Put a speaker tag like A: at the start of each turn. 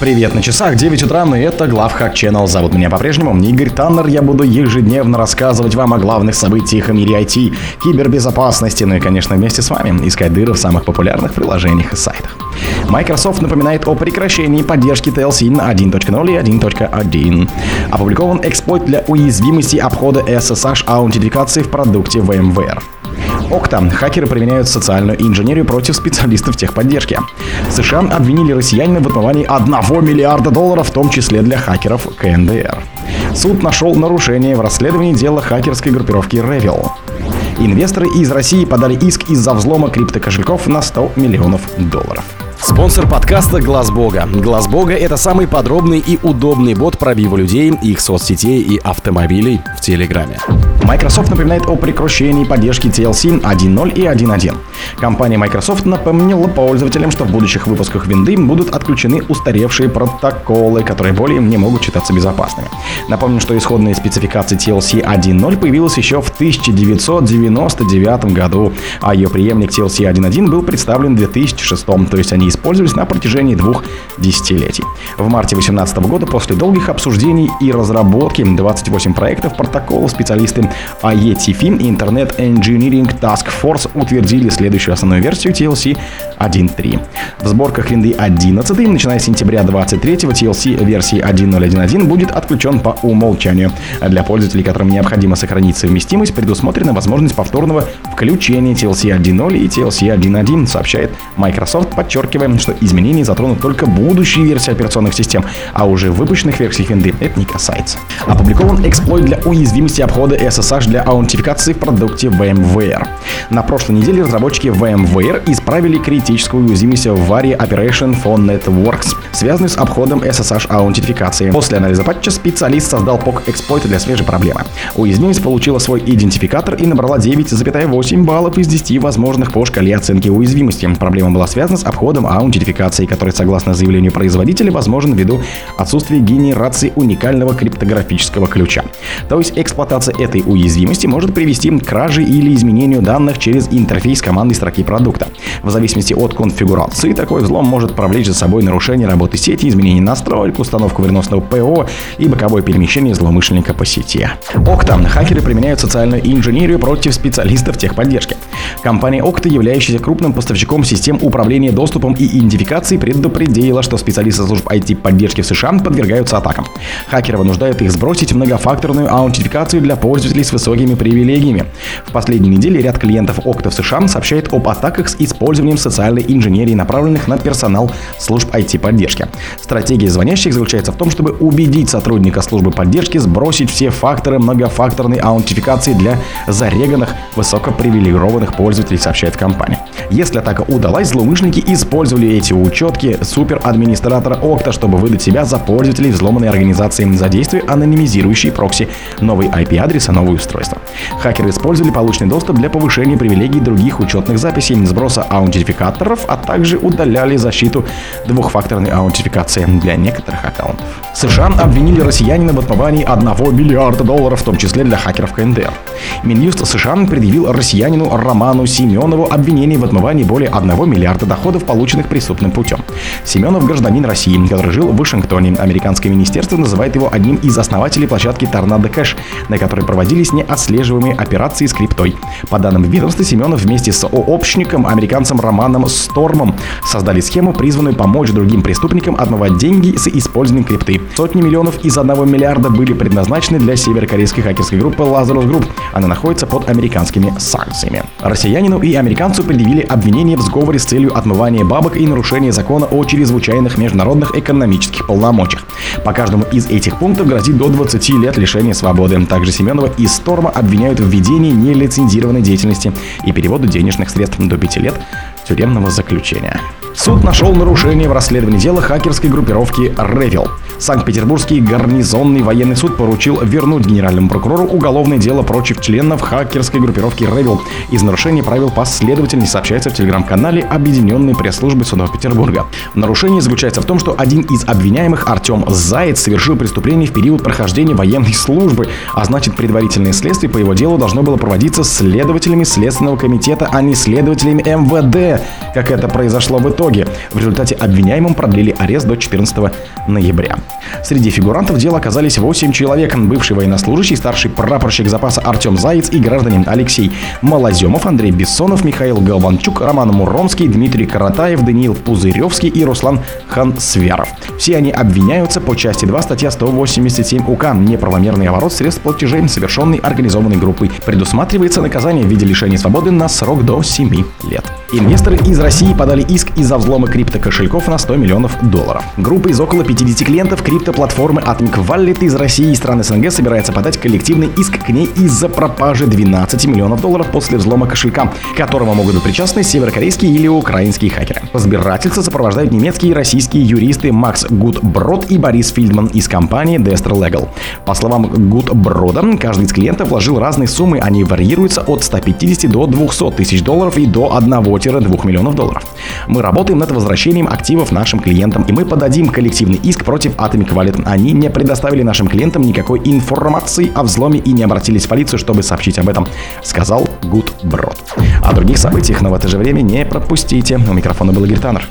A: Привет на часах, 9 утра, и это Главхак Channel. Зовут меня по-прежнему Игорь Таннер. Я буду ежедневно рассказывать вам о главных событиях в мире IT, кибербезопасности, ну и, конечно, вместе с вами искать дыры в самых популярных приложениях и сайтах. Microsoft напоминает о прекращении поддержки TLC на 1.0 и 1.1. Опубликован эксплойт для уязвимости обхода SSH аутентификации в продукте VMware. Окта. Хакеры применяют социальную инженерию против специалистов техподдержки. США обвинили россиянина в отмывании 1 миллиарда долларов, в том числе для хакеров КНДР. Суд нашел нарушение в расследовании дела хакерской группировки Revil. Инвесторы из России подали иск из-за взлома криптокошельков на 100 миллионов долларов. Спонсор подкаста Глаз Бога. Глаз Бога это самый подробный и удобный бот пробива людей, их соцсетей и автомобилей в Телеграме. Microsoft напоминает о прекращении поддержки TLC 1.0 и 1.1. Компания Microsoft напомнила пользователям, что в будущих выпусках винды будут отключены устаревшие протоколы, которые более не могут считаться безопасными. Напомню, что исходная спецификация TLC 1.0 появилась еще в 1999 году, а ее преемник TLC 1.1 был представлен в 2006, то есть они использовались на протяжении двух десятилетий. В марте 2018 года после долгих обсуждений и разработки 28 проектов протоколов специалисты IETF и Internet Engineering Task Force утвердили следующую основную версию TLC 1.3. В сборках винды 11, начиная с сентября 23 TLC версии 1.0.1.1 будет отключен по умолчанию. Для пользователей, которым необходимо сохранить совместимость, предусмотрена возможность повторного включения TLC 1.0 и TLC 1.1, сообщает Microsoft, подчеркивая, что изменения затронут только будущие версии операционных систем, а уже выпущенных версий винды это не касается. Опубликован эксплойт для уязвимости обхода SSH для аутентификации в продукте VMware. На прошлой неделе разработчики VMware исправили критическую уязвимость в Vari Operation for Networks, связанную с обходом SSH аутентификации. После анализа патча специалист создал POC эксплойта для свежей проблемы. Уязвимость получила свой идентификатор и набрала 9,8 баллов из 10 возможных по шкале оценки уязвимости. Проблема была связана с обходом аутентификации, который, согласно заявлению производителя, возможен ввиду отсутствия генерации уникального криптографического ключа. То есть эксплуатация этой уязвимости может привести к краже или изменению данных через интерфейс командной строки продукта. В зависимости от конфигурации, такой взлом может провлечь за собой нарушение работы сети, изменение настроек, установку вредоносного ПО и боковое перемещение злоумышленника по сети. Окта. Хакеры применяют социальную инженерию против специалистов техподдержки. Компания Okta, являющаяся крупным поставщиком систем управления доступом и идентификации, предупредила, что специалисты служб IT-поддержки в США подвергаются атакам. Хакеры вынуждают их сбросить многофакторную аутентификацию для пользователей с высокими привилегиями. В последние недели ряд клиентов Okta в США сообщает об атаках с использованием социальной инженерии, направленных на персонал служб IT-поддержки. Стратегия звонящих заключается в том, чтобы убедить сотрудника службы поддержки сбросить все факторы многофакторной аутентификации для зареганных высокопривилегированных пользователей, сообщает компания. Если атака удалась, злоумышленники использовали эти учетки суперадминистратора Okta, чтобы выдать себя за пользователей взломанной организации, задействуя анонимизирующий прокси, новый IP-адрес и новое устройство. Хакеры использовали полученный доступ для повышения привилегий других учетных записей, сброса аутентификаторов, а также удаляли защиту двухфакторной аутентификации для некоторых аккаунтов. США обвинили россиянина в отмывании 1 миллиарда долларов, в том числе для хакеров КНДР. Минюст США предъявил россиянину Роману Семенову обвинение в отмывании более 1 миллиарда доходов, полученных преступным путем. Семенов – гражданин России, который жил в Вашингтоне. Американское министерство называет его одним из основателей площадки Торнадо Кэш, на которой проводились неотслеживаемые операции с криптой. По данным ведомства, Семенов вместе с сообщником, американцем Романом Стормом, создали схему, призванную помочь другим преступникам отмывать деньги с использованием крипты. Сотни миллионов из 1 миллиарда были предназначены для северокорейской хакерской группы Lazarus Group. Она находится под американскими санкциями. Россиянину и американцу предъявили обвинение в сговоре с целью отмывания бабок и нарушения закона о чрезвычайных международных экономических полномочиях. По каждому из этих пунктов грозит до 20 лет лишения свободы. Также Семенова и Сторма обвиняют в ведении нелицензированной деятельности и переводу денежных средств до 5 лет тюремного заключения. Суд нашел нарушение в расследовании дела хакерской группировки Revil. Санкт-Петербургский гарнизонный военный суд поручил вернуть генеральному прокурору уголовное дело против членов хакерской группировки Revil из нарушения правил последовательности сообщается в телеграм-канале Объединенной пресс-службы Суда Петербурга. Нарушение заключается в том, что один из обвиняемых, Артем Заяц, совершил преступление в период прохождения военной службы, а значит предварительное следствие по его делу должно было проводиться следователями Следственного комитета, а не следователями МВД. как это произошло в итоге. В результате обвиняемым продлили арест до 14 ноября. Среди фигурантов дела оказались 8 человек. Бывший военнослужащий, старший прапорщик запаса Артем Заяц и гражданин Алексей Малоземов, Андрей Бессонов, Михаил Голванчук, Роман Муромский, Дмитрий Каратаев, Даниил Пузыревский и Руслан Хансвяров. Все они обвиняются по части 2 статья 187 УК «Неправомерный оборот средств платежей, совершенный организованной группой». Предусматривается наказание в виде лишения свободы на срок до 7 лет. Инвесторы из России подали иск из-за взлома криптокошельков на 100 миллионов долларов. Группа из около 50 клиентов криптоплатформы Atomic Wallet из России и стран СНГ собирается подать коллективный иск к ней из-за пропажи 12 миллионов долларов после взлома кошелька, к которому могут быть причастны северокорейские или украинские хакеры. Разбирательство сопровождают немецкие и российские юристы Макс Гудброд и Борис Фильдман из компании Destro Legal. По словам Гудброда, каждый из клиентов вложил разные суммы, они варьируются от 150 до 200 тысяч долларов и до 1 1-2 миллионов долларов. Мы работаем над возвращением активов нашим клиентам, и мы подадим коллективный иск против Atomic Wallet. Они не предоставили нашим клиентам никакой информации о взломе и не обратились в полицию, чтобы сообщить об этом, сказал Гуд Брод. О других событиях, но в это же время не пропустите. У микрофона был Игорь Таннер.